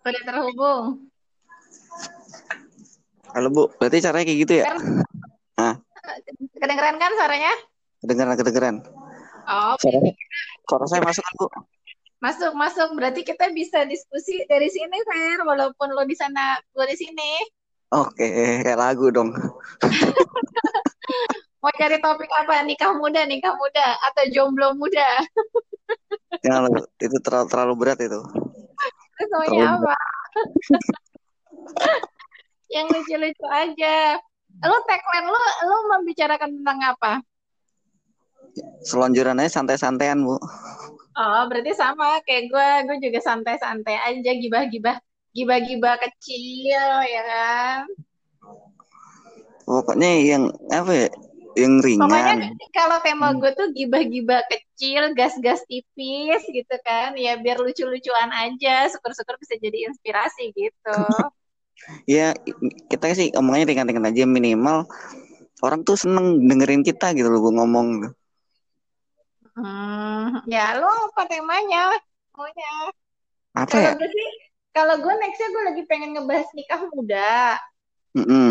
sudah terhubung. Halo Bu, berarti caranya kayak gitu ya? Ah. Kedengeran kan suaranya? Kedengeran, kedengeran. Oh, suaranya, suara saya masuk kan Bu? Masuk, masuk. Berarti kita bisa diskusi dari sini, Fer. Walaupun lo di sana, gue di sini. Oke, kayak lagu dong. Mau cari topik apa? Nikah muda, nikah muda, atau jomblo muda? Jangan, itu terlalu, terlalu berat itu. Semuanya apa? yang lucu-lucu aja. Lo tagline lo, lo membicarakan tentang apa? Selonjoran aja santai-santaian, Bu. Oh, berarti sama kayak gue. Gue juga santai-santai aja, gibah-gibah. Gibah-gibah kecil, ya kan? Pokoknya yang apa ya? Yang ringan. Pokoknya kalau tema gue tuh gibah-gibah kecil, gas-gas tipis gitu kan. Ya biar lucu-lucuan aja. Syukur-syukur bisa jadi inspirasi gitu. ya kita sih omongnya ringan-ringan aja minimal orang tuh seneng dengerin kita gitu loh gue ngomong hmm, ya lo apa temanya maunya apa kalau ya gue sih kalau gue nextnya gue lagi pengen ngebahas nikah muda mm -hmm.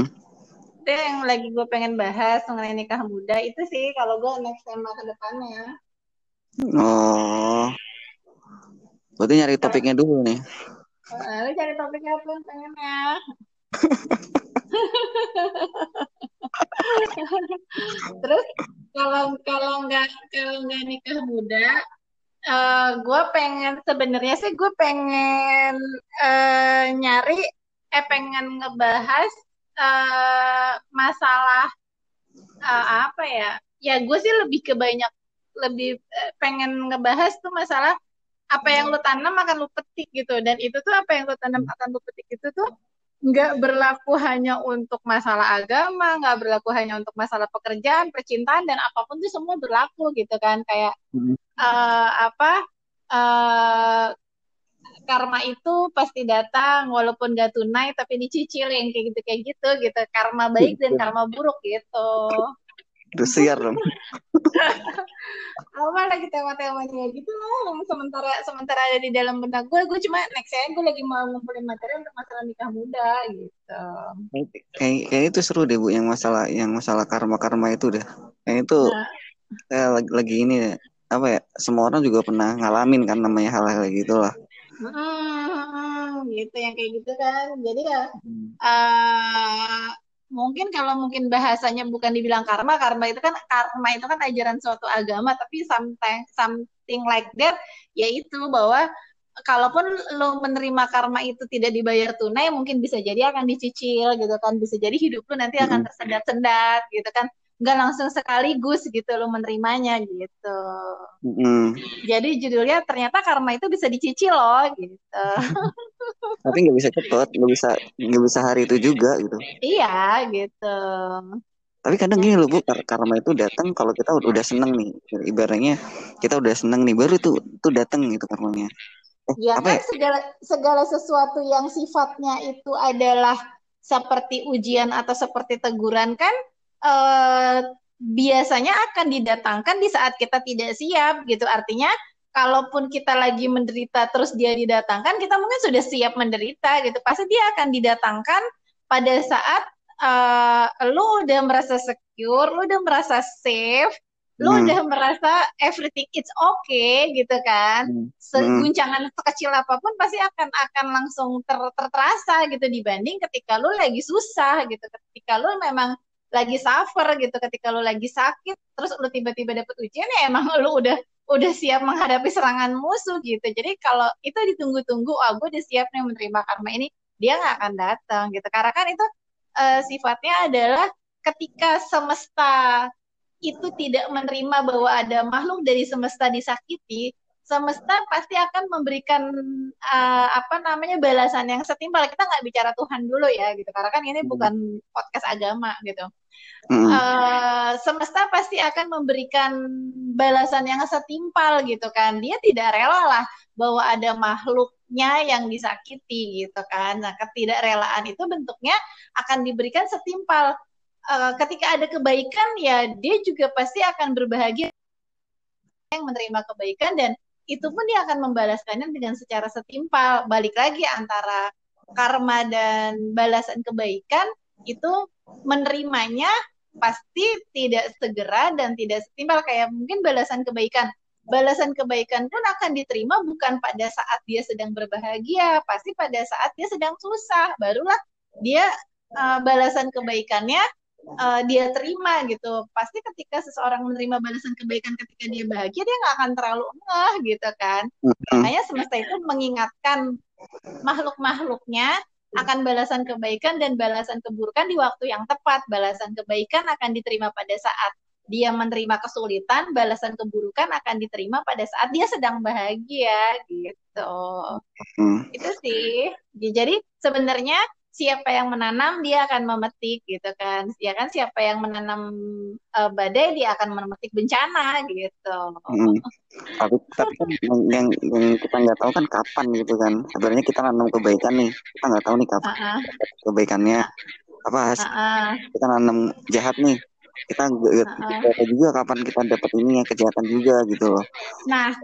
Itu yang lagi gue pengen bahas mengenai nikah muda itu sih kalau gue next tema ke depannya. Oh. Berarti nyari topiknya dulu nih. Lu cari topik apa yang pengen ya? Terus kalau kalau nggak kalau nggak nikah muda, uh, eh, gue pengen sebenarnya sih gue pengen uh, nyari eh pengen ngebahas uh, masalah uh, apa ya? Ya gue sih lebih ke banyak lebih uh, pengen ngebahas tuh masalah apa yang lu tanam akan lu petik gitu. Dan itu tuh apa yang lu tanam akan lu petik itu tuh nggak berlaku hanya untuk masalah agama nggak berlaku hanya untuk masalah pekerjaan percintaan dan apa pun tuh semua berlaku gitu kan. Kayak uh, apa uh, karma itu pasti datang walaupun gak tunai tapi dicicil yang kayak gitu kayak gitu gitu. Karma baik dan karma buruk gitu. Udah siar dong. apa lagi tema-temanya gitu loh. Yang sementara sementara ada di dalam benak gue gue cuma next saya gue lagi mau ngumpulin materi untuk masalah nikah muda gitu. Kayak kayak itu seru deh bu yang masalah yang masalah karma karma itu deh. Kayak itu nah. saya lagi, lagi ini apa ya semua orang juga pernah ngalamin kan namanya hal-hal gitu lah hmm, gitu yang kayak gitu kan. Jadi ya hmm. uh, mungkin kalau mungkin bahasanya bukan dibilang karma, karma itu kan karma itu kan ajaran suatu agama, tapi something something like that yaitu bahwa kalaupun lo menerima karma itu tidak dibayar tunai, mungkin bisa jadi akan dicicil gitu kan, bisa jadi hidup lo nanti akan tersendat-sendat gitu kan nggak langsung sekaligus gitu lo menerimanya gitu. Mm. Jadi judulnya ternyata karma itu bisa dicicil loh gitu. Tapi nggak bisa cepet, nggak bisa nggak bisa hari itu juga gitu. Iya gitu. Tapi kadang gini loh bu, karma itu datang kalau kita udah seneng nih, ibaratnya kita udah seneng nih, baru tuh tuh datang gitu karmanya. Eh, ya apa kan ya? segala segala sesuatu yang sifatnya itu adalah seperti ujian atau seperti teguran kan uh, biasanya akan didatangkan di saat kita tidak siap gitu. Artinya kalaupun kita lagi menderita terus dia didatangkan, kita mungkin sudah siap menderita gitu. Pasti dia akan didatangkan pada saat uh, lu udah merasa secure, lu udah merasa safe, lu hmm. udah merasa everything it's okay gitu kan. Hmm. Seguncangan sekecil apa pun pasti akan akan langsung ter, terterasa gitu dibanding ketika lu lagi susah gitu. Ketika lu memang lagi suffer gitu. Ketika lu lagi sakit terus lu tiba-tiba dapet ujian ya emang lu udah udah siap menghadapi serangan musuh gitu. Jadi kalau itu ditunggu-tunggu oh gue udah siap nih menerima karma ini dia nggak akan datang gitu. Karena kan itu uh, sifatnya adalah ketika semesta itu tidak menerima bahwa ada makhluk dari semesta disakiti semesta pasti akan memberikan uh, apa namanya balasan yang setimpal. Kita nggak bicara Tuhan dulu ya gitu, karena kan ini bukan podcast agama gitu. Uh, semesta pasti akan memberikan balasan yang setimpal gitu kan. Dia tidak rela lah bahwa ada makhluknya yang disakiti gitu kan. Nah, ketidakrelaan itu bentuknya akan diberikan setimpal. Uh, ketika ada kebaikan ya dia juga pasti akan berbahagia yang menerima kebaikan dan itu pun dia akan membalaskannya dengan secara setimpal. Balik lagi antara karma dan balasan kebaikan itu menerimanya pasti tidak segera dan tidak setimpal kayak mungkin balasan kebaikan. Balasan kebaikan pun akan diterima bukan pada saat dia sedang berbahagia, pasti pada saat dia sedang susah. Barulah dia uh, balasan kebaikannya uh, dia terima gitu. Pasti ketika seseorang menerima balasan kebaikan ketika dia bahagia, dia nggak akan terlalu ngeh gitu kan. Makanya semesta itu mengingatkan makhluk-makhluknya akan balasan kebaikan dan balasan keburukan di waktu yang tepat. Balasan kebaikan akan diterima pada saat dia menerima kesulitan, balasan keburukan akan diterima pada saat dia sedang bahagia gitu. Hmm. Itu sih. Jadi sebenarnya siapa yang menanam dia akan memetik gitu kan ya kan siapa yang menanam uh, badai dia akan memetik bencana gitu hmm. tapi tapi kan yang, yang, yang kita nggak tahu kan kapan gitu kan sebenarnya kita nanam kebaikan nih kita nggak tahu nih kapan uh -uh. kebaikannya apa uh -uh. kita nanam jahat nih kita nggak uh -uh. juga kapan kita dapat ini yang kejahatan juga gitu loh nah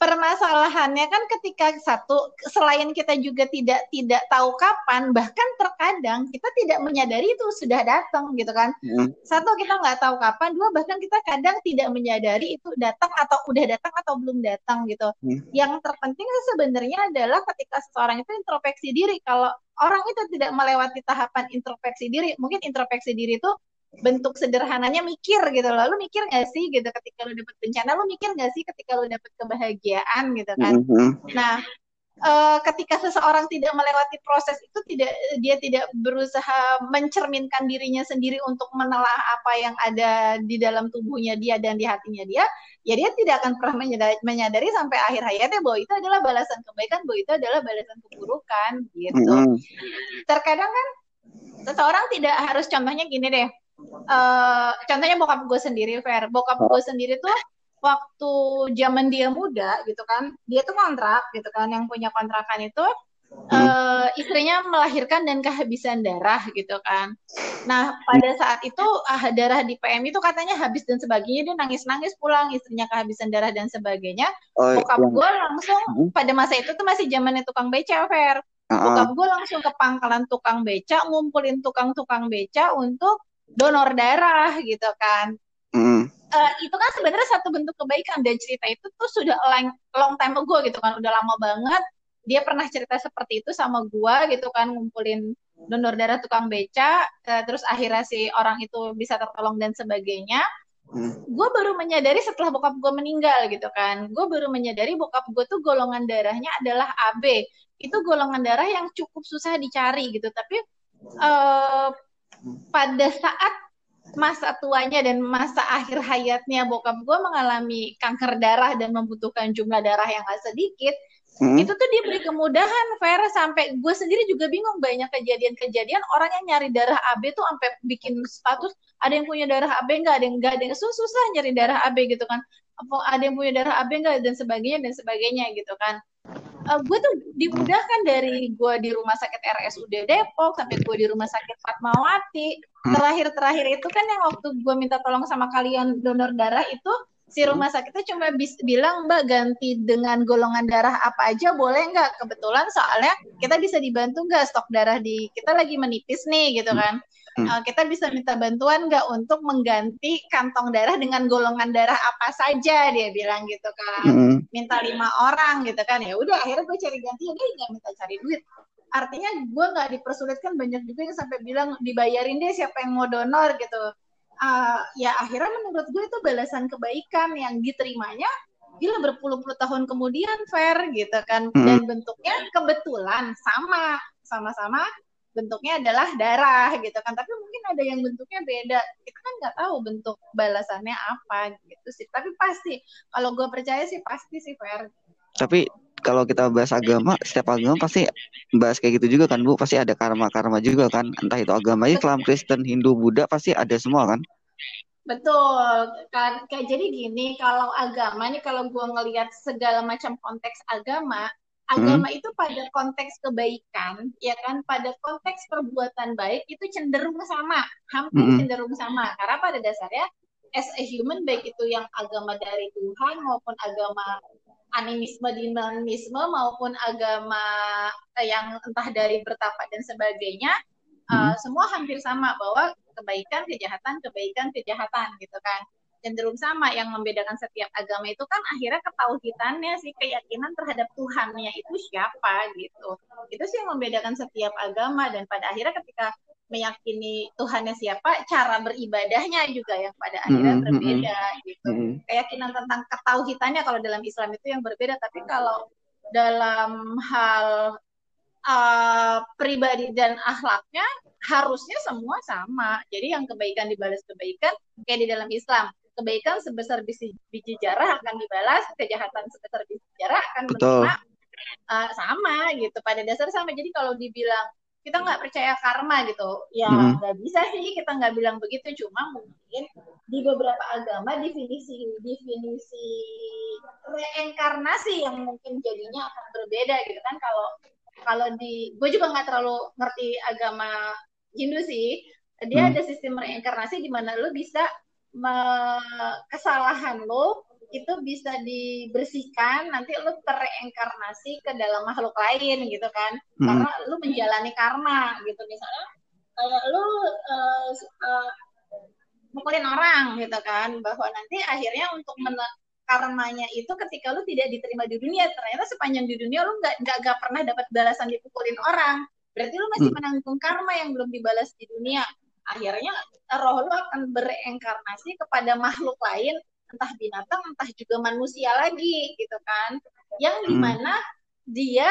permasalahannya kan ketika satu selain kita juga tidak tidak tahu kapan bahkan terkadang kita tidak menyadari itu sudah datang gitu kan hmm. satu kita nggak tahu kapan dua bahkan kita kadang tidak menyadari itu datang atau udah datang atau belum datang gitu hmm. yang terpenting sebenarnya adalah ketika seseorang itu introspeksi diri kalau orang itu tidak melewati tahapan introspeksi diri mungkin introspeksi diri itu bentuk sederhananya mikir gitu loh. Lu mikir gak sih gitu ketika lu dapet bencana, lu mikir gak sih ketika lu dapet kebahagiaan gitu kan. Mm -hmm. Nah, uh, ketika seseorang tidak melewati proses itu tidak dia tidak berusaha mencerminkan dirinya sendiri untuk menelah apa yang ada di dalam tubuhnya dia dan di hatinya dia, ya dia tidak akan pernah menyadari, menyadari sampai akhir hayatnya bahwa itu adalah balasan kebaikan, bahwa itu adalah balasan keburukan gitu. Mm -hmm. Terkadang kan seseorang tidak harus contohnya gini deh uh, contohnya bokap gue sendiri Fer bokap gue sendiri tuh waktu zaman dia muda gitu kan dia tuh kontrak gitu kan yang punya kontrakan itu uh, istrinya melahirkan dan kehabisan darah gitu kan. Nah pada saat itu uh, darah di PM itu katanya habis dan sebagainya dia nangis-nangis pulang istrinya kehabisan darah dan sebagainya. Oh, Bokap gue langsung hmm. pada masa itu tuh masih zamannya tukang beca Fer. Bokap gue langsung ke pangkalan tukang beca ngumpulin tukang-tukang beca untuk donor darah gitu kan. Mm. Uh, itu kan sebenarnya satu bentuk kebaikan dan cerita itu tuh sudah long, long time ago gitu kan, udah lama banget. Dia pernah cerita seperti itu sama gua gitu kan, ngumpulin donor darah tukang beca, uh, terus akhirnya si orang itu bisa tertolong dan sebagainya. Hmm. Gue baru menyadari setelah bokap gue meninggal gitu kan, gue baru menyadari bokap gue tuh golongan darahnya adalah AB. Itu golongan darah yang cukup susah dicari gitu, tapi uh, pada saat masa tuanya dan masa akhir hayatnya bokap gue mengalami kanker darah dan membutuhkan jumlah darah yang gak sedikit, hmm. itu tuh diberi kemudahan Vera sampai gue sendiri juga bingung banyak kejadian-kejadian orang yang nyari darah AB tuh sampai bikin status ada yang punya darah AB nggak? Ada yang nggak? Ada yang susah, susah nyari darah AB gitu kan. Ada yang punya darah AB nggak? dan sebagainya dan sebagainya gitu kan uh, gue tuh dimudahkan dari gue di rumah sakit RSUD Depok sampai gue di rumah sakit Fatmawati. Hmm. terakhir-terakhir itu kan yang waktu gue minta tolong sama kalian donor darah itu si rumah sakitnya cuma bis bilang mbak ganti dengan golongan darah apa aja boleh nggak? Kebetulan soalnya kita bisa dibantu nggak stok darah di kita lagi menipis nih gitu kan uh, kita bisa minta bantuan nggak untuk mengganti kantong darah dengan golongan darah apa saja? Dia bilang gitu kan. Hmm. minta lima orang gitu kan. Ya udah akhirnya gue cari ganti ya dia nggak minta cari duit. Artinya gue nggak dipersulitkan banyak juga yang sampai bilang dibayarin deh siapa yang mau donor gitu. Uh, ya akhirnya menurut gue itu balasan kebaikan yang diterimanya gila berpuluh-puluh tahun kemudian fair gitu kan. Hmm. dan bentuknya kebetulan sama sama-sama bentuknya adalah darah gitu kan. Tapi mungkin ada yang bentuknya beda. Kita kan nggak tahu bentuk balasannya apa gitu sih. Tapi pasti kalau gue percaya sih pasti sih fair tapi kalau kita bahas agama setiap agama pasti bahas kayak gitu juga kan bu? Pasti ada karma karma juga kan. Entah itu agama Islam Kristen Hindu Buddha pasti ada semua kan? Betul, kan kayak jadi gini kalau agama nih kalau gue ngelihat segala macam konteks agama, agama hmm. itu pada konteks kebaikan, ya kan, pada konteks perbuatan baik itu cenderung sama, hampir hmm. cenderung sama, karena pada dasarnya as a human baik itu yang agama dari Tuhan maupun agama animisme dinamisme maupun agama yang entah dari bertapa dan sebagainya uh, semua hampir sama bahwa kebaikan kejahatan kebaikan kejahatan gitu kan cenderung sama yang membedakan setiap agama itu kan akhirnya ketauhidannya sih keyakinan terhadap Tuhannya itu siapa gitu itu sih yang membedakan setiap agama dan pada akhirnya ketika meyakini Tuhannya siapa, cara beribadahnya juga yang pada akhirnya mm -hmm. berbeda gitu. Mm -hmm. Keyakinan tentang ketauhidannya kalau dalam Islam itu yang berbeda, tapi kalau dalam hal uh, pribadi dan akhlaknya harusnya semua sama. Jadi yang kebaikan dibalas kebaikan kayak di dalam Islam. Kebaikan sebesar biji, biji jarah akan dibalas, kejahatan sebesar biji jarah akan menerima uh, sama gitu. Pada dasar sama. Jadi kalau dibilang kita nggak percaya karma gitu ya nggak hmm. bisa sih kita nggak bilang begitu cuma mungkin di beberapa agama definisi definisi reinkarnasi yang mungkin jadinya akan berbeda gitu kan kalau kalau di gue juga nggak terlalu ngerti agama Hindu sih dia hmm. ada sistem reinkarnasi di mana lo bisa kesalahan lo itu bisa dibersihkan nanti lu terreinkarnasi ke dalam makhluk lain gitu kan hmm. karena lu menjalani karma gitu misalnya kayak lu uh, uh, mukulin orang gitu kan bahwa nanti akhirnya untuk karmanya itu ketika lu tidak diterima di dunia ternyata sepanjang di dunia lu nggak nggak pernah dapat balasan dipukulin orang berarti lu masih hmm. menanggung karma yang belum dibalas di dunia akhirnya roh lu akan bereinkarnasi kepada makhluk lain entah binatang entah juga manusia lagi gitu kan yang hmm. di mana dia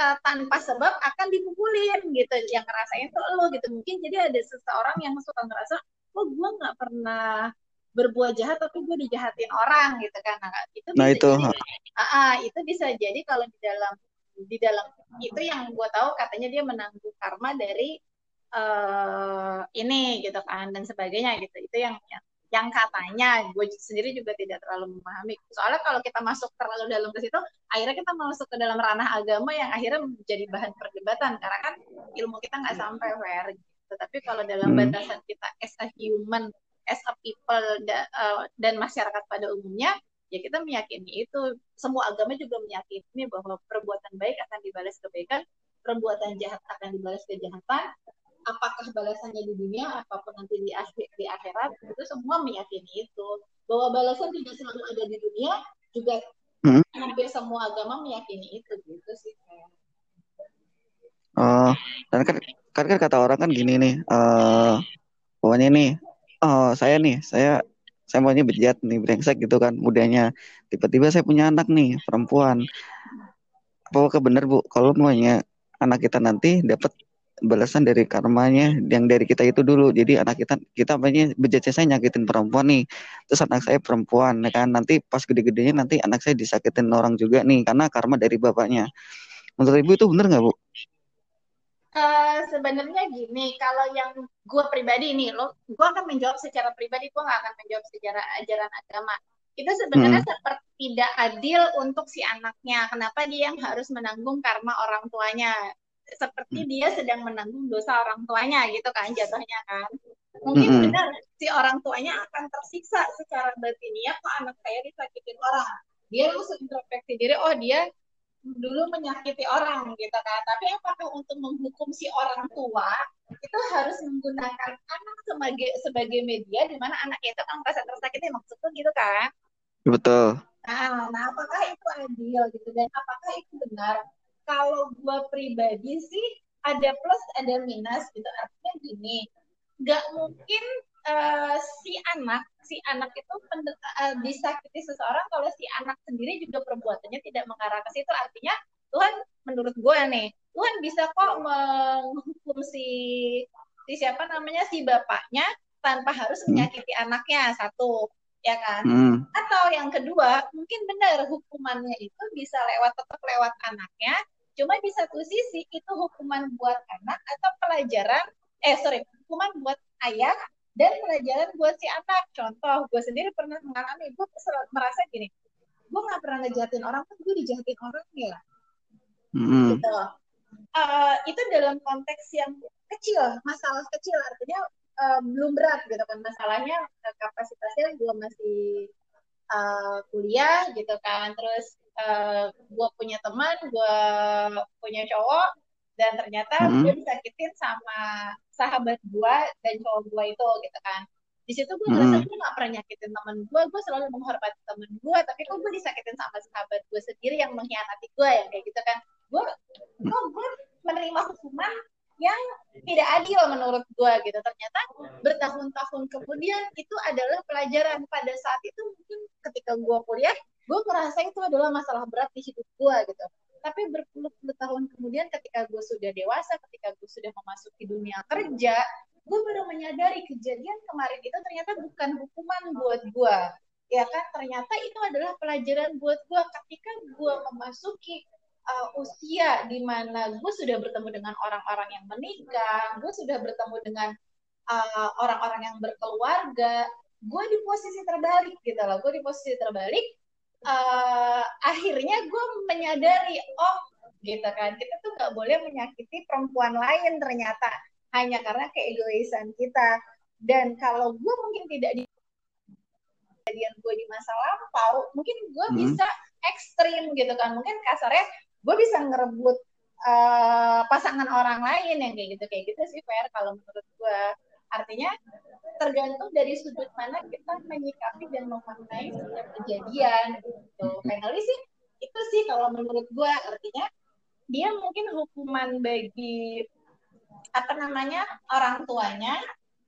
uh, tanpa sebab akan dipukulin gitu yang ngerasain tuh lo gitu mungkin jadi ada seseorang yang suka ngerasa oh gue nggak pernah berbuat jahat tapi gue dijahatin orang gitu kan nah itu nah, bisa itu. jadi uh, uh, itu bisa jadi kalau di dalam di dalam itu yang gue tahu katanya dia menanggung karma dari uh, ini gitu kan dan sebagainya gitu itu yang, yang yang katanya gue sendiri juga tidak terlalu memahami. Soalnya kalau kita masuk terlalu dalam ke situ, akhirnya kita masuk ke dalam ranah agama yang akhirnya menjadi bahan perdebatan karena kan ilmu kita nggak sampai fair. Gitu. Tapi kalau dalam hmm. batasan kita as a human, as a people da, uh, dan masyarakat pada umumnya, ya kita meyakini itu. Semua agama juga meyakini bahwa perbuatan baik akan dibalas kebaikan, perbuatan jahat akan dibalas kejahatan, apakah balasannya di dunia apa pun nanti di akhir di akhirat itu semua meyakini itu. Bahwa balasan tidak selalu ada di dunia juga hmm. hampir semua agama meyakini itu gitu sih oh dan kan kan, kan kata orang kan gini nih uh, pokoknya nih oh saya nih saya saya maunya bejat nih brengsek gitu kan mudanya. Tiba-tiba saya punya anak nih perempuan. Apakah benar bu? Kalau maunya anak kita nanti dapat balasan dari karmanya yang dari kita itu dulu jadi anak kita kita banyak bejatnya saya nyakitin perempuan nih terus anak saya perempuan ya kan nanti pas gede-gedenya nanti anak saya disakitin orang juga nih karena karma dari bapaknya menurut ibu itu benar nggak bu? Uh, sebenarnya gini, kalau yang gue pribadi nih, lo, gue akan menjawab secara pribadi, gue nggak akan menjawab secara ajaran agama. Itu sebenarnya hmm. seperti tidak adil untuk si anaknya. Kenapa dia yang harus menanggung karma orang tuanya? Seperti hmm. dia sedang menanggung dosa orang tuanya gitu kan jatuhnya kan. Mungkin mm -hmm. benar si orang tuanya akan tersiksa secara batiniah kok anak saya disakitin orang. Dia langsung introspeksi diri oh dia dulu menyakiti orang gitu kan. Tapi apakah untuk menghukum si orang tua itu harus menggunakan anak sebagai sebagai media di mana anak itu kan merasa tersakiti maksudnya gitu kan. Betul. Nah, nah apakah itu adil gitu? Dan apakah itu benar kalau gue pribadi sih ada plus ada minus gitu artinya gini nggak mungkin uh, si anak si anak itu uh, disakiti seseorang kalau si anak sendiri juga perbuatannya tidak mengarah ke situ artinya Tuhan menurut gue nih Tuhan bisa kok menghukum si si siapa namanya si bapaknya tanpa harus hmm. menyakiti hmm. anaknya satu ya kan hmm. atau yang kedua mungkin benar hukumannya itu bisa lewat tetap lewat anaknya Cuma di satu sisi itu hukuman buat anak atau pelajaran, eh sorry, hukuman buat ayah dan pelajaran buat si anak. Contoh, gue sendiri pernah mengalami, gue merasa gini, gue nggak pernah ngejahatin orang, kan gue dijahatin orang ya. Mm. Gitu. Uh, itu dalam konteks yang kecil, masalah kecil artinya uh, belum berat gitu kan masalahnya kapasitasnya gue masih uh, kuliah gitu kan terus uh, gue punya teman gue punya cowok dan ternyata hmm. gue disakitin sama sahabat gue dan cowok gue itu gitu kan di situ gue ngerasa hmm. gue gak pernah nyakitin temen gue gue selalu menghormati temen gue tapi kok gue disakitin sama sahabat gue sendiri yang mengkhianati gue ya kayak gitu kan gue kok gue menerima hukuman yang tidak adil menurut gue gitu ternyata bertahun-tahun kemudian itu adalah pelajaran pada saat itu mungkin ketika gue kuliah gue merasa itu adalah masalah berat di hidup gue gitu. Tapi berpuluh-puluh tahun kemudian ketika gue sudah dewasa ketika gue sudah memasuki dunia kerja gue baru menyadari kejadian kemarin itu ternyata bukan hukuman buat gue ya kan? Ternyata itu adalah pelajaran buat gue ketika gue memasuki uh, usia di mana gue sudah bertemu dengan orang-orang yang menikah, gue sudah bertemu dengan uh, orang-orang uh, yang berkeluarga, gue di posisi terbalik gitu loh, gue di posisi terbalik. Uh, akhirnya gue menyadari, oh gitu kan, kita tuh nggak boleh menyakiti perempuan lain ternyata hanya karena keegoisan kita. Dan kalau gue mungkin tidak di kejadian gue di masa lampau, mungkin gue hmm. bisa ekstrim gitu kan, mungkin kasarnya gue bisa ngerebut uh, pasangan orang lain yang kayak gitu kayak gitu sih fair kalau menurut gue artinya tergantung dari sudut mana kita menyikapi dan memaknai setiap kejadian gitu finally sih itu sih kalau menurut gue artinya dia mungkin hukuman bagi apa namanya orang tuanya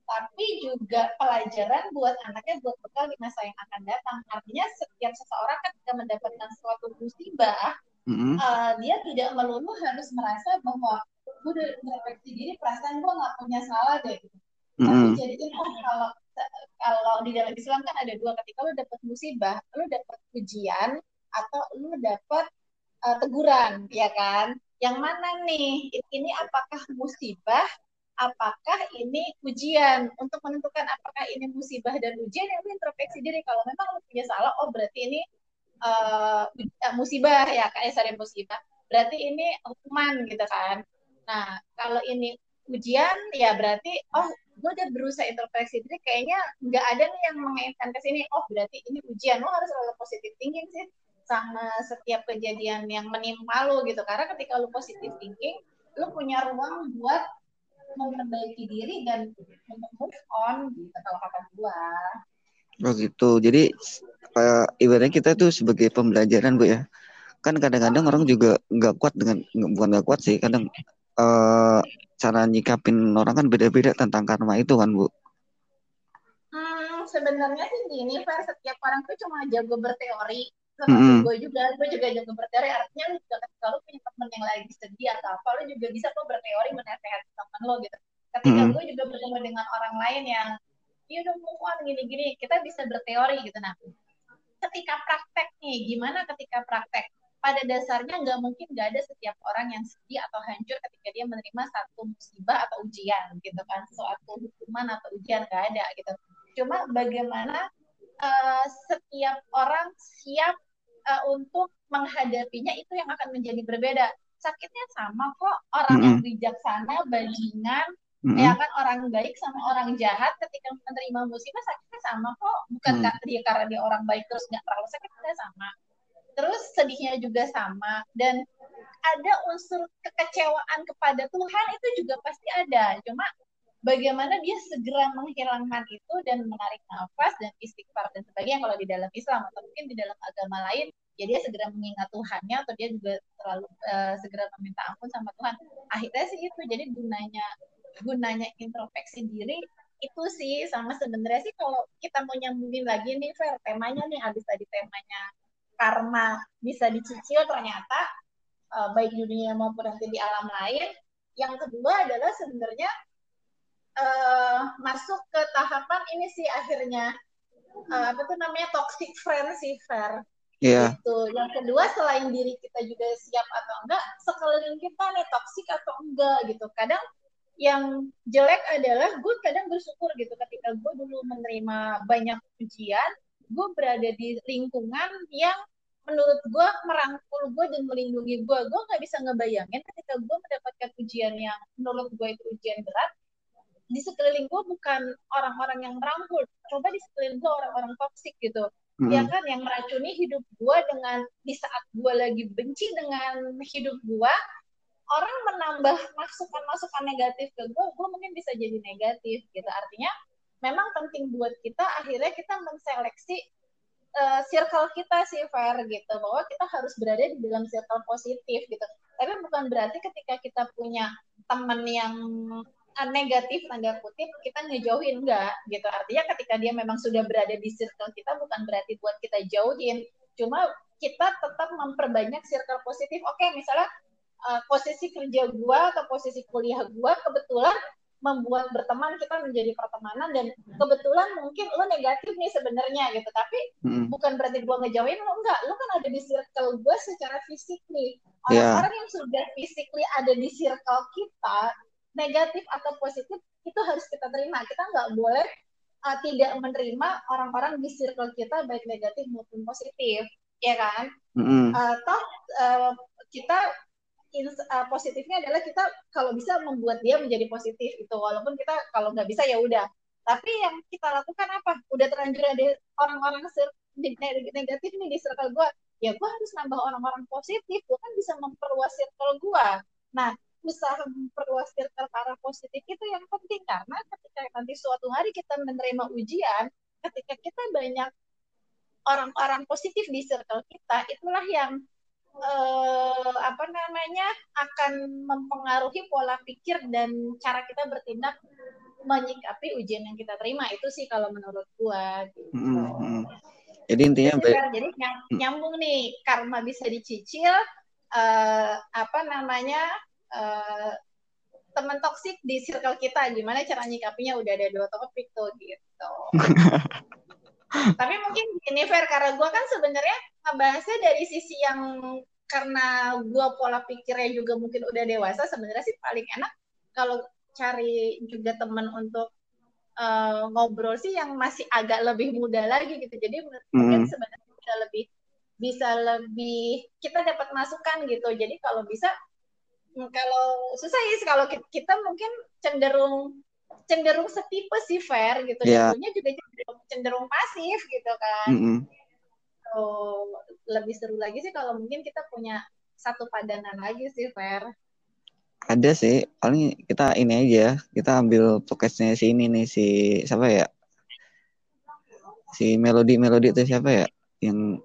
tapi juga pelajaran buat anaknya buat bekal di masa yang akan datang artinya setiap seseorang ketika mendapatkan suatu musibah mm-hmm. uh, dia tidak melulu harus merasa bahwa gue udah merefleksi diri perasaan gue nggak punya salah deh gitu. Tapi oh, kalau kalau di dalam Islam kan ada dua ketika lu dapat musibah, lu dapat ujian atau lu dapat uh, teguran, ya kan? Yang mana nih? Ini apakah musibah? Apakah ini ujian? Untuk menentukan apakah ini musibah dan ujian, yang lu introspeksi diri. Kalau memang lu punya salah, oh berarti ini uh, musibah ya kayak sorry musibah berarti ini hukuman gitu kan nah kalau ini ujian ya berarti oh gue udah berusaha introspeksi diri kayaknya nggak ada nih yang mengaitkan ke sini oh berarti ini ujian lo harus selalu positif thinking sih sama setiap kejadian yang menimpa lo gitu karena ketika lo positif thinking lo punya ruang buat memperbaiki diri dan move on gitu kalau kata gue Oh gitu. Jadi kayak ibaratnya kita tuh sebagai pembelajaran bu ya. Kan kadang-kadang orang juga nggak kuat dengan bukan nggak kuat sih. Kadang uh, cara nyikapin orang kan beda-beda tentang karma itu kan bu. Hmm, sebenarnya sih gini, Fer, setiap orang tuh cuma jago berteori. Termasuk mm -hmm. gue juga, gue juga jago berteori. Artinya lu juga ketika lu punya temen yang lagi sedih atau apa, lu juga bisa kok berteori menasehati temen lo gitu. Ketika mm -hmm. gue juga bertemu dengan orang lain yang ya udah move on gini-gini kita bisa berteori gitu nah ketika praktek nih gimana ketika praktek pada dasarnya nggak mungkin nggak ada setiap orang yang sedih atau hancur ketika dia menerima satu musibah atau ujian gitu kan suatu hukuman atau ujian nggak ada gitu cuma bagaimana uh, setiap orang siap uh, untuk menghadapinya itu yang akan menjadi berbeda sakitnya sama kok orang mm -hmm. yang bijaksana bajingan Mm-hmm. Ya kan orang baik sama orang jahat ketika menerima musibah sakitnya sama kok. Bukan mm. karena dia karena dia orang baik terus nggak terlalu sakit sama. Terus sedihnya juga sama. Dan ada unsur kekecewaan kepada Tuhan itu juga pasti ada. Cuma bagaimana dia segera menghilangkan itu dan menarik nafas dan istighfar dan sebagainya. Kalau di dalam Islam atau mungkin di dalam agama lain ya dia segera mengingat Tuhannya atau dia juga terlalu uh, segera meminta ampun sama Tuhan. Akhirnya sih itu. Jadi gunanya gunanya introspeksi diri itu sih sama sebenarnya sih kalau kita mau nyambungin lagi nih Fer temanya nih habis tadi temanya karma bisa dicicil ternyata uh, baik di dunia maupun nanti di alam lain yang kedua adalah sebenarnya uh, masuk ke tahapan ini sih akhirnya uh, apa tuh namanya toxic friend sih Fer Iya. Gitu. Yang kedua selain diri kita juga siap atau enggak, sekeliling kita nih toksik atau enggak gitu. Kadang yang jelek adalah gue kadang bersyukur gitu ketika gue dulu menerima banyak ujian gue berada di lingkungan yang menurut gue merangkul gue dan melindungi gue gue nggak bisa ngebayangin ketika gue mendapatkan ujian yang menurut gue itu ujian berat di sekeliling gue bukan orang-orang yang merangkul. Coba di sekeliling gue orang-orang toksik gitu. Hmm. ya kan? Yang meracuni hidup gue dengan di saat gue lagi benci dengan hidup gue orang menambah masukan-masukan negatif ke gue gue mungkin bisa jadi negatif gitu. Artinya memang penting buat kita akhirnya kita menseleksi uh, circle kita sih fair gitu. Bahwa kita harus berada di dalam circle positif gitu. Tapi bukan berarti ketika kita punya teman yang negatif tanda kutip kita ngejauhin. Enggak gitu. Artinya ketika dia memang sudah berada di circle kita bukan berarti buat kita jauhin. Cuma kita tetap memperbanyak circle positif. Oke misalnya uh, posisi kerja gua atau posisi kuliah gua kebetulan membuat berteman kita menjadi pertemanan dan kebetulan mungkin lo negatif nih sebenarnya gitu tapi hmm. bukan berarti gua ngejauhin lo enggak lo kan ada di circle gua secara fisik nih iya. orang-orang yeah. yang sudah physically ada di circle kita negatif atau positif itu harus kita terima. Kita nggak boleh uh, tidak menerima orang-orang di circle kita baik negatif maupun positif, ya kan? Mm-hmm. Uh, toh uh, kita uh, positifnya adalah kita kalau bisa membuat dia menjadi positif itu, walaupun kita kalau nggak bisa ya udah. Tapi yang kita lakukan apa? Udah terlanjur ada orang-orang negatif nih di circle gue, ya gue harus nambah orang-orang positif, gue kan bisa memperluas circle gue. Nah, usaha memperluas circle ke arah positif itu yang penting karena ketika nanti suatu hari kita menerima ujian, ketika kita banyak orang-orang positif di circle kita, itulah yang eh, apa namanya akan mempengaruhi pola pikir dan cara kita bertindak menyikapi ujian yang kita terima. Itu sih kalau menurut gua gitu. Mm -hmm. Jadi intinya jadi, jadi nyambung nih karma bisa dicicil uh, apa namanya uh, teman toksik di circle kita. Gimana cara nyikapinya? Udah ada dua topik tuh gitu tapi mungkin ini fair karena gue kan sebenarnya ngebahasnya dari sisi yang karena gue pola pikirnya juga mungkin udah dewasa sebenarnya sih paling enak kalau cari juga teman untuk uh, ngobrol sih yang masih agak lebih muda lagi gitu jadi mungkin mm. sebenarnya bisa lebih bisa lebih kita dapat masukan gitu jadi kalau bisa Hmm, kalau susah ya kalau kita mungkin cenderung cenderung setipe sih fair gitu. Yeah. jatuhnya juga cenderung, cenderung pasif gitu kan. Mm -hmm. so, lebih seru lagi sih kalau mungkin kita punya satu padanan lagi sih fair ada sih. Paling kita ini aja kita ambil podcastnya si ini nih si siapa ya? Si melodi melodi itu siapa ya? Yang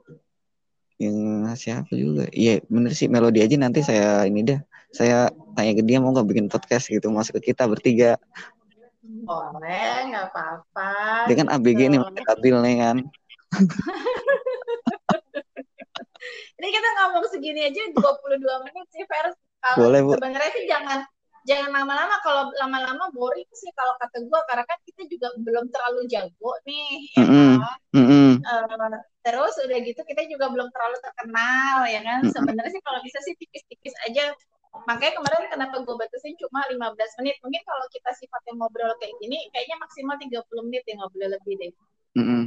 yang siapa juga? Iya bener sih. Melodi aja nanti saya ini deh saya tanya ke dia mau nggak bikin podcast? Gitu. Masuk ke kita bertiga boleh nggak apa-apa dia kan ABG nih stabil nih kan ini kita ngomong segini aja 22 menit sih Fer boleh bu sebenarnya sih jangan jangan lama-lama kalau lama-lama boring sih kalau kata gue karena kan kita juga belum terlalu jago nih ya mm -hmm. kan? mm -hmm. uh, terus udah gitu kita juga belum terlalu terkenal ya kan mm -hmm. sebenarnya sih kalau bisa sih tipis-tipis aja makanya kemarin kenapa gue batasin cuma 15 menit mungkin kalau kita sifatnya ngobrol kayak gini kayaknya maksimal 30 menit ya nggak boleh lebih deh mm -hmm.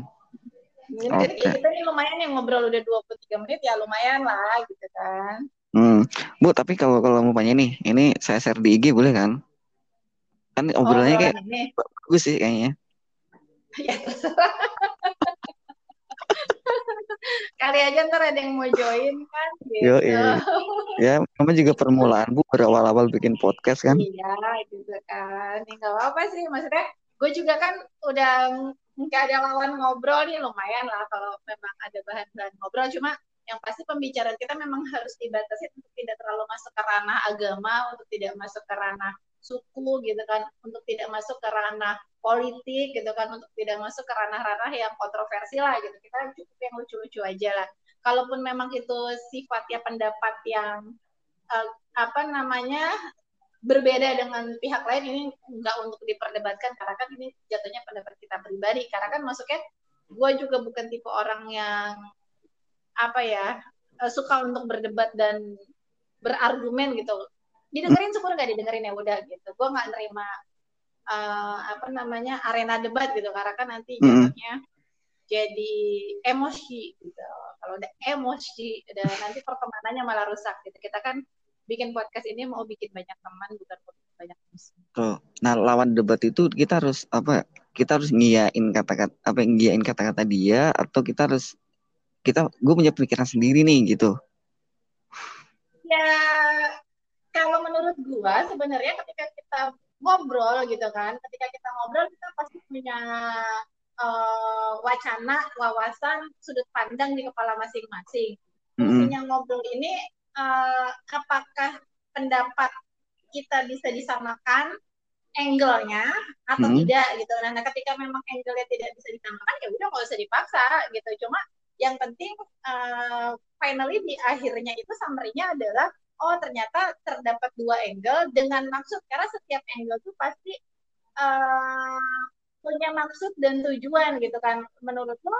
Okay. kita nih lumayan yang ngobrol udah 23 menit ya lumayan lah gitu kan Hmm. Bu, tapi kalau kalau mau tanya nih, ini saya share di IG boleh kan? Kan obrolannya oh, kayak ini. bagus sih kayaknya. ya Kali aja ntar ada yang mau join kan gitu. Yo, iya. ya, kamu juga permulaan Bu berawal-awal bikin podcast kan? Iya, gitu kan. Ya nggak apa-apa sih, maksudnya gue juga kan udah nggak ada lawan ngobrol nih lumayan lah kalau memang ada bahan-bahan ngobrol cuma yang pasti pembicaraan kita memang harus dibatasi untuk tidak terlalu masuk ke ranah agama untuk tidak masuk ke ranah suku gitu kan untuk tidak masuk ke ranah politik gitu kan untuk tidak masuk ke ranah-ranah yang kontroversi lah gitu. Kita cukup yang lucu-lucu aja lah. Kalaupun memang itu sifatnya pendapat yang uh, apa namanya berbeda dengan pihak lain ini enggak untuk diperdebatkan karena kan ini jatuhnya pendapat kita pribadi. Karena kan masuknya gue juga bukan tipe orang yang apa ya uh, suka untuk berdebat dan berargumen gitu didengerin syukur nggak didengerin? Ya udah gitu. Gue nggak nerima uh, apa namanya arena debat gitu. Karena kan nanti jadinya jadi emosi gitu. Kalau udah emosi udah nanti pertemanannya malah rusak gitu. Kita kan bikin podcast ini mau bikin banyak teman bukan banyak musuh. Oh, nah lawan debat itu kita harus apa? kita harus ngiyain kata-kata apa ngiyain kata-kata dia atau kita harus kita gue punya pikiran sendiri nih gitu. Ya kalau menurut gue sebenarnya ketika kita ngobrol gitu kan ketika kita ngobrol kita pasti punya uh, wacana wawasan sudut pandang di kepala masing-masing fungsinya mm -hmm. ngobrol ini uh, apakah pendapat kita bisa disamakan angle-nya atau hmm. tidak gitu. Nah, nah, ketika memang angle-nya tidak bisa disamakan ya udah nggak usah dipaksa gitu. Cuma yang penting uh, finally di akhirnya itu summary-nya adalah oh ternyata terdapat dua angle dengan maksud karena setiap angle itu pasti uh, punya maksud dan tujuan gitu kan. Menurut lo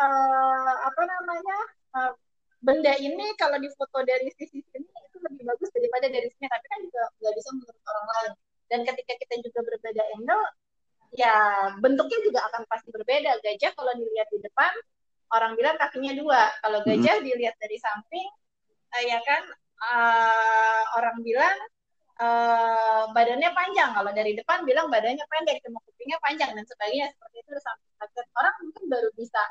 uh, apa namanya? Uh, benda ini kalau difoto dari sisi sini itu lebih bagus daripada dari sini tapi kan juga nggak bisa menurut orang lain dan ketika kita juga berbeda angle ya bentuknya juga akan pasti berbeda gajah kalau dilihat di depan orang bilang kakinya dua kalau gajah hmm. dilihat dari samping uh, ya kan uh, orang bilang uh, badannya panjang kalau dari depan bilang badannya pendek cuma kupingnya panjang dan sebagainya seperti itu orang mungkin baru bisa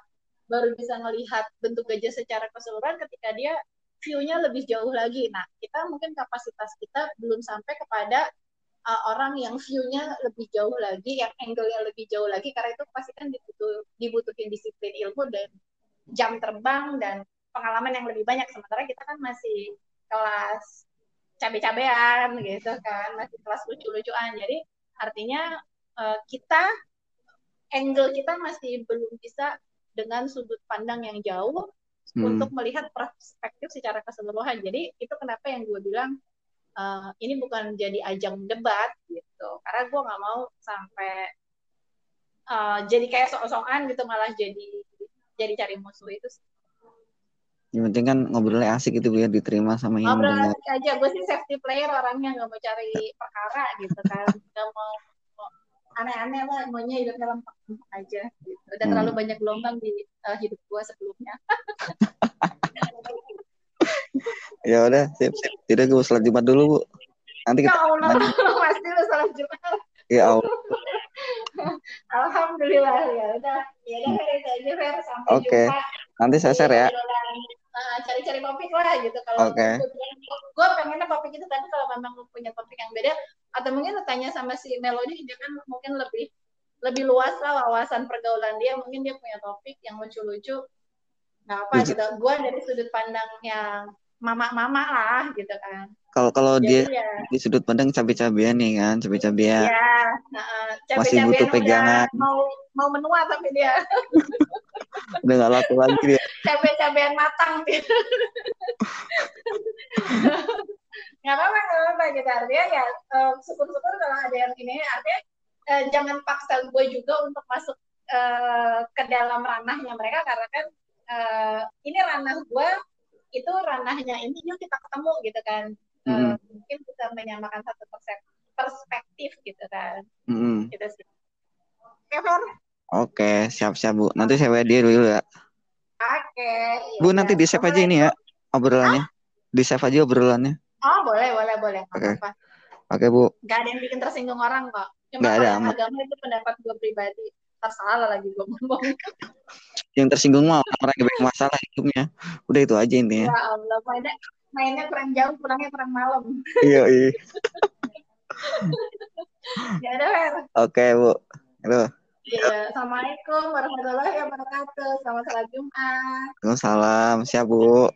baru bisa melihat bentuk gajah secara keseluruhan ketika dia view-nya lebih jauh lagi. Nah, kita mungkin kapasitas kita belum sampai kepada uh, orang yang view-nya lebih jauh lagi, yang angle-nya lebih jauh lagi, karena itu pasti kan dibutuh, dibutuhin disiplin ilmu dan jam terbang dan pengalaman yang lebih banyak. Sementara kita kan masih kelas cabe-cabean gitu kan, masih kelas lucu-lucuan. Jadi artinya uh, kita angle kita masih belum bisa dengan sudut pandang yang jauh hmm. untuk melihat perspektif secara keseluruhan. Jadi itu kenapa yang gue bilang uh, ini bukan jadi ajang debat gitu. Karena gue nggak mau sampai uh, jadi kayak sok-sokan gitu malah jadi jadi cari musuh itu. Yang penting kan ngobrolnya asik gitu biar diterima sama yang Ngobrol asik aja, gue sih safety player orangnya nggak mau cari perkara gitu kan, nggak mau aneh-aneh lah maunya hidupnya lempeng aja gitu. udah hmm. terlalu banyak gelombang di uh, hidup gua sebelumnya. Ya udah sip sip. Tidak gue sholat jumat dulu bu. Nanti kita ya Allah pasti lu sholat jumat. Ya Allah. Alhamdulillah ya udah. Ya udah hmm. itu aja Fer. Sampai okay. jumpa. Nanti saya share ya uh, cari-cari topik lah gitu. Kalau okay. gue pengennya topik itu tapi kalau memang punya topik yang beda atau mungkin tanya sama si Melody dia kan mungkin lebih lebih luas lah wawasan pergaulan dia. Mungkin dia punya topik yang lucu-lucu. Nggak apa gitu gue dari sudut pandang yang mama-mama lah gitu kan kalau kalau dia ya, di sudut pandang cabai-cabean nih kan cabai-cabean. Ya, uh, cabai masih butuh pegangan. mau mau menua tapi dia. Udah nggak laku lagi dia. Cabai-cabean matang dia. Nggak apa-apa nggak apa-apa gitu. Artinya ya uh, syukur-syukur kalau ada yang ini. Artinya uh, jangan paksa gue juga untuk masuk uh, ke dalam ranahnya mereka karena kan uh, ini ranah gue itu ranahnya ini yuk kita ketemu gitu kan. Mungkin bisa menyamakan satu perspektif gitu kan. Mm -hmm. gitu sih. Oke oke siap-siap bu. Nanti saya dia dulu ya. Oke. Bu nanti di save aja ini ya obrolannya. Di save aja obrolannya. Oh boleh boleh boleh. Oke. okay. oke okay, bu. Gak ada yang bikin tersinggung orang kok. Cuma Gak ada, agama itu pendapat gue pribadi. Tersalah lagi gue ngomong. Yang tersinggung mah orang yang banyak masalah hidupnya. Udah itu aja intinya. Ya Allah mainnya mainnya kurang jauh pulangnya kurang malam iya iya ya udah Fer oke bu halo Iya, Assalamualaikum warahmatullahi wabarakatuh. Selamat salat Jumat. Waalaikumsalam. Siap, Bu.